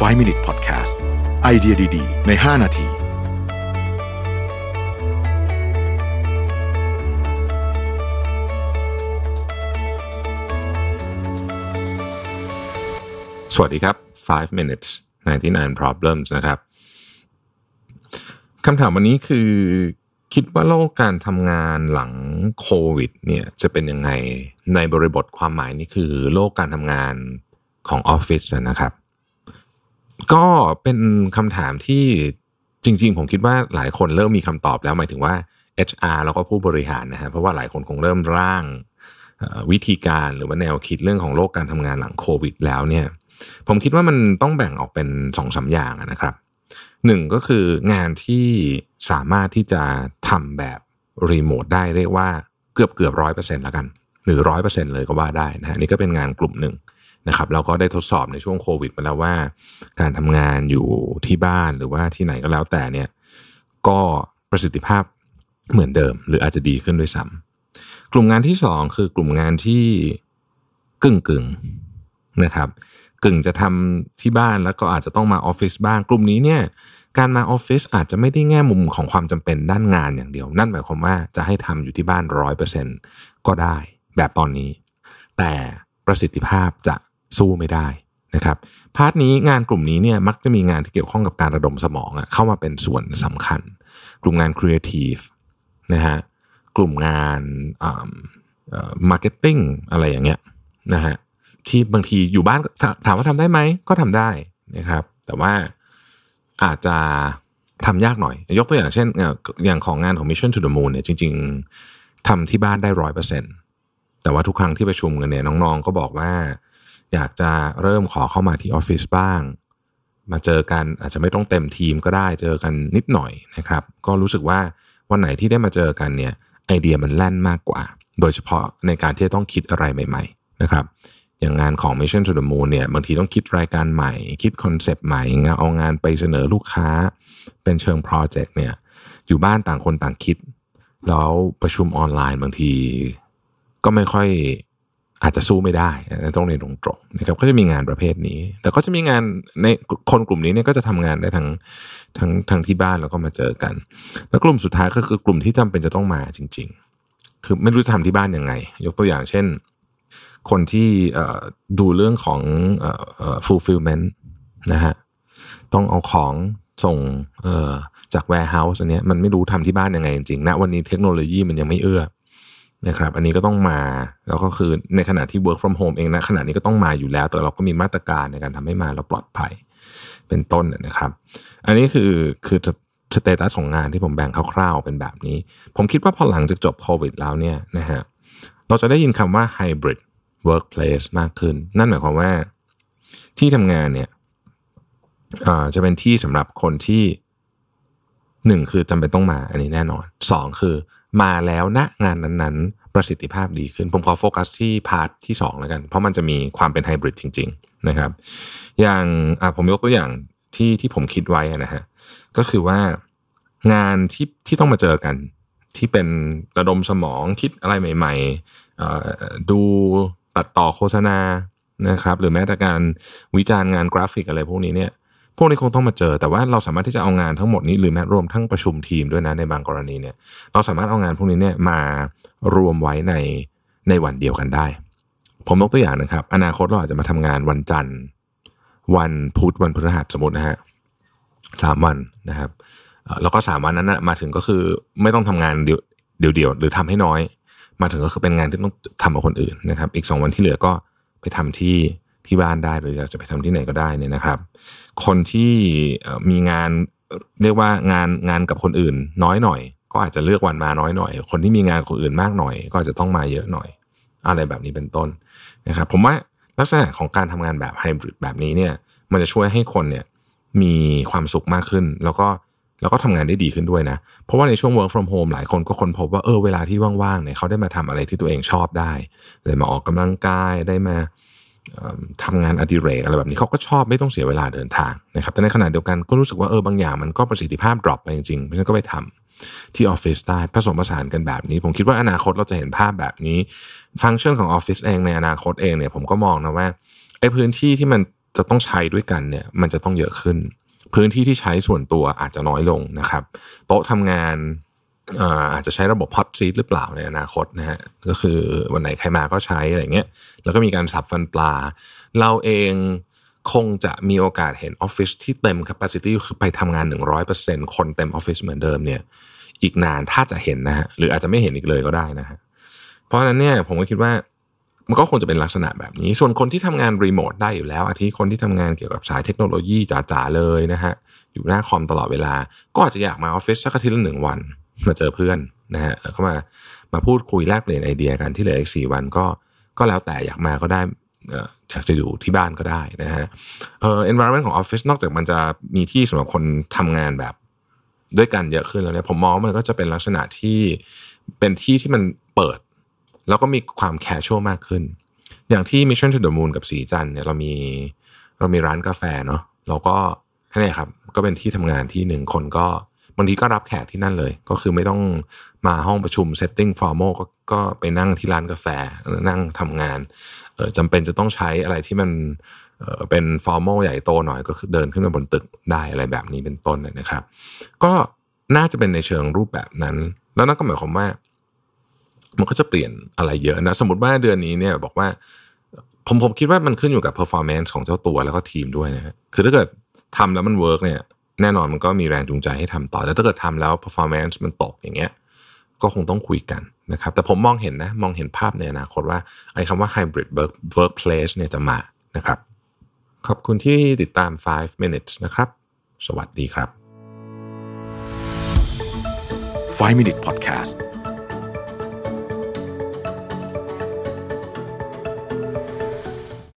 5 Minute Podcast ไอเดียดี ๆ ใน 5 นาทีสวัสดีครับ 5 minutes 99 problems นะครับ คำถามวันนี้คือคิดว่าโลกการทำงานหลังโควิดเนี่ยจะเป็นยังไงในบริบทความหมายนี่คือโลกการทำงานของออฟฟิศนะครับ ก็เป็นคำถามที่จริง ๆ ผมคิดว่าหลายคนเริ่มมีคำตอบแล้วหมายถึงว่า HR แล้วก็ผู้บริหารนะฮะเพราะว่าหลายคนคงเริ่มร่างวิธีการหรือว่าแนวคิดเรื่องของโลกการทำงานหลังโควิด แล้วเนี่ย ผมคิดว่ามันต้องแบ่งออกเป็นสองสาอย่างนะครับหนึ่งก็คืองานที่สามารถที่จะทำแบบรีโมทได้เรียกว่าเกือบเกือบร้อยเปอร์เซ็นต์ละกัน หรือร้อยเปอร์เซ็นต์เลยก็ว่าได้นะฮะนี่ก็เป็นงานกลุ่มหนึ่ง นะครับเราก็ได้ทดสอบในช่วงโควิดมาแล้วว่า การทำงานอยู่ที่บ้านหรือว่าที่ไหนก็แล้วแต่เนี่ยก็ประสิทธิภาพเหมือนเดิม หรืออาจจะดีขึ้นด้วยซ้ำกลุ่มงานที่สองคือกลุ่มงานที่กึ่งกึ่งนะครับ กึ่งจะทำที่บ้านแล้วก็อาจจะต้องมาออฟฟิศบ้าง กลุ่มนี้เนี่ยการมาออฟฟิศอาจจะไม่ได้แง่มุมของความจำเป็นด้านงานอย่างเดียว นั่นหมายความว่าจะให้ทำอยู่ที่บ้านร้อยเปอร์เซ็นก็ได้แบบตอนนี้ แต่ประสิทธิภาพจะ สู้ไม่ได้นะครับ part นี้งานกลุ่มนี้เนี่ยมักจะมีงานที่เกี่ยวข้องกับการระดมสมองอะเข้ามาเป็นส่วนสำคัญ กลุ่มงานครีเอทีฟนะฮะกลุ่มงาน marketing อะไรอย่างเงี้ยนะฮะที่บางทีอยู่บ้านถามว่าทำได้ไหมก็ทำได้นะครับ แต่ว่าอาจจะทำยากหน่อย ยกตัวอย่างเช่นเอ่ออย่างของงานของ Mission to the Moon เนี่ยจริง ๆทำที่บ้านได้ร้อยเปอร์เซ็นแต่ว่าทุกครั้งที่ประชุมกันเนี่ยน้องๆก็บอกว่า อยากจะเริ่มขอเข้ามาที่ออฟฟิศบ้าง มาเจอกันอาจจะไม่ต้องเต็มทีมก็ได้เจอกันนิดหน่อยนะครับ ก็รู้สึกว่าวันไหนที่ได้มาเจอกันเนี่ยไอเดียมันแล่นมากกว่า โดยเฉพาะในการที่จะต้องคิดอะไรใหม่ ๆ นะครับอย่างงานของ Mission to the Moon เนี่ยบางทีต้องคิดรายการใหม่ คิดคอนเซปต์ใหม่งานเอางานไปเสนอลูกค้า เป็นเชิงโปรเจกต์เนี่ยอยู่บ้านต่างคนต่างคิด แล้วประชุมออนไลน์บางที ก็ไม่ค่อย อาจจะสู้ไม่ได้ต้องเรียนตรงๆนะครับก็จะมีงานประเภทนี้ แต่ก็จะมีงานในคนกลุ่มนี้เนี่ยก็จะทำงานได้ทั้งทั้งทั้งที่บ้านแล้วก็มาเจอกัน แล้วกลุ่มสุดท้ายก็คือกลุ่มที่จำเป็นจะต้องมาจริง ๆ คือไม่รู้จะทำที่บ้านยังไง ยกตัวอย่างเช่น คนที่ดูเรื่องของ fulfillment นะฮะต้องเอาของส่งจาก warehouse อันนี้มันไม่รู้ทำที่บ้านยังไงจริงๆณวันนี้เทคโนโลยีมันยังไม่เอื้อ นะครับอันนี้ก็ต้องมาแล้วก็คือในขณะที่ work from home เองนะขณะนี้ก็ต้องมาอยู่แล้ว แต่เราก็มีมาตรการในการทำให้มาแล้วปลอดภัยเป็นต้นนะครับ อันนี้คือคือสเตตัสของงานที่ผมแบ่งคร่าวๆเป็นแบบนี้ ผมคิดว่าพอหลังจากจบโควิดแล้วเนี่ยนะฮะเราจะได้ยินคำว่า hybrid workplace มากขึ้น นั่นหมายความว่าที่ทำงานเนี่ยจะเป็นที่สำหรับคนที่หนึ่งคือจำเป็นต้องมาอันนี้แน่นอนสองคือ มาแล้วณงานนั้นๆ ประสิทธิภาพดีขึ้น ผมขอโฟกัสที่ part ที่2แล้วกัน เพราะมันจะมีความเป็นไฮบริดจริง ๆ นะครับ อย่างผมยกตัวอย่างที่ที่ผมคิดไว้นะฮะก็คือว่างานที่ที่ต้องมาเจอกันที่เป็นระดมสมองคิดอะไรใหม่ๆดูตัดต่อโฆษณานะครับ หรือแม้แต่การวิจารณ์งานกราฟิกอะไรพวกนี้เนี่ย พวกนี้คงต้องมาเจอ แต่ว่าเราสามารถที่จะเอางานทั้งหมดนี้หรือแม้รวมทั้งประชุมทีมด้วยนะในบางกรณีเนี่ยเราสามารถเอางานพวกนี้เนี่ยมารวมไว้ในในวันเดียวกันได้ ผมยกตัวอย่างนะครับ อนาคตเราอาจจะมาทำงานวันจันทร์ วันพุธวันพฤหัสสมมตินะฮะสามวันนะครับแล้วก็สามวันนั้นนะมาถึงก็คือไม่ต้องทำงานเดียวเดียวๆหรือทำให้น้อย มาถึงก็คือเป็นงานที่ต้องทำกับคนอื่นนะครับ อีกสองวันที่เหลือก็ไปทำที่ ที่บ้านได้หรืออยากจะไปทำที่ไหนก็ได้เนี่ยนะครับ คนที่มีงานเรียกว่างานงานกับคนอื่น น้อยหน่อย ก็อาจจะเลือกวันมาน้อยหน่อย คนที่มีงานกับคนอื่นมากหน่อย ก็อาจจะต้องมาเยอะหน่อย อะไรแบบนี้เป็นต้นนะครับ ผมว่าลักษณะของการทำงานแบบไฮบริดแบบนี้เนี่ย มันจะช่วยให้คนเนี่ยมีความสุขมากขึ้น แล้วก็แล้วก็ทำงานได้ดีขึ้นด้วยนะ เพราะว่าในช่วง work from home หลายคนก็ค้นพบว่าเออเวลาที่ว่างๆเนี่ยเขาได้มาทำอะไรที่ตัวเองชอบได้ได้มาออกกำลังกายได้มา ทำงานอดิเรกอะไรแบบนี้เขาก็ชอบไม่ต้องเสียเวลาเดินทางนะครับแต่ในขณะเดียวกันก็รู้สึกว่าเออบางอย่างมันก็ประสิทธิภาพดรอปไปจริงๆเพราะฉะนั้นก็ไปทำที่ออฟฟิศได้ผสมผสานกันแบบนี้ ผมคิดว่าอนาคตเราจะเห็นภาพแบบนี้ ฟังก์ชันของออฟฟิศเองในอนาคตเองเนี่ยผมก็มองนะว่าไอ้พื้นที่ที่มันจะต้องใช้ด้วยกันเนี่ยมันจะต้องเยอะขึ้น พื้นที่ที่ใช้ส่วนตัวอาจจะน้อยลงนะครับ โต๊ะทำงาน อาจจะใช้ระบบฮอตซีทหรือเปล่าในอนาคตนะฮะก็คือวันไหนใครมาก็ใช้อะไรเงี้ยแล้วก็มีการสับฟันปลา เราเองคงจะมีโอกาสเห็นออฟฟิศที่เต็ม capacity คือไปทำงาน 100%คนเต็มออฟฟิศเหมือนเดิมเนี่ยอีกนานถ้าจะเห็นนะฮะหรืออาจจะไม่เห็นอีกเลยก็ได้นะฮะเพราะฉะนั้นเนี่ยผมก็คิดว่ามันก็คงจะเป็นลักษณะแบบนี้ ส่วนคนที่ทำงานรีโมทได้อยู่แล้วอาทิคนที่ทำงานเกี่ยวกับสายเทคโนโลยีจ๋าๆเลยนะฮะอยู่หน้าคอมตลอดเวลา ก็อาจจะอยากมาออฟฟิศสักอาทิตย์ละหนึ่งวัน มาเจอเพื่อนนะฮะแล้วก็มามาพูดคุยแลกเปลี่ยนไอเดียกันที่เหลืออีกสี่วันก็ก็แล้วแต่อยากมาก็ได้อยากจะอยู่ที่บ้านก็ได้นะฮะเอ่อ environment ของออฟฟิศนอกจากมันจะมีที่สำหรับคนทำงานแบบด้วยกันเยอะขึ้นแล้วเนี่ยผมมองมันก็จะเป็นลักษณะที่เป็นที่ที่มันเปิด แล้วก็มีความ casual มากขึ้น อย่างที่ Mission to the Moon กับศรีจันทร์เนี่ยเรามีเรามีร้านกาแฟเนาะเราก็นี่ครับก็เป็นที่ทำงานที่หนึ่งคนก็ บางทีก็รับแขกที่นั่นเลย ก็คือไม่ต้องมาห้องประชุม setting formal ก็ก็ไปนั่งที่ร้านกาแฟนั่งทำงานจำเป็นจะต้องใช้อะไรที่มันเป็น formal ใหญ่โตหน่อยก็คือเดินขึ้นมาบนตึกได้อะไรแบบนี้เป็นต้นนะครับ ก็น่าจะเป็นในเชิงรูปแบบนั้น แล้วนั่นก็หมายความว่า มันก็จะเปลี่ยนอะไรเยอะนะสมมติว่าเดือนนี้เนี่ยบอกว่า ผมผมคิดว่ามันขึ้นอยู่กับ performance ของเจ้าตัวแล้วก็ทีมด้วยนะคือถ้าเกิดทำแล้วมัน work เนี่ย แน่นอนมันก็มีแรงจูงใจให้ทำต่อ แต่ถ้าเกิดทำแล้ว performance มันตกอย่างเงี้ย ก็คงต้องคุยกันนะครับ แต่ผมมองเห็นนะ มองเห็นภาพในอนาคตว่าไอ้คำว่า hybrid work workplace เนี่ยจะมานะครับ ขอบคุณที่ติดตาม 5 minutes นะครับ สวัสดีครับ 5 minute podcast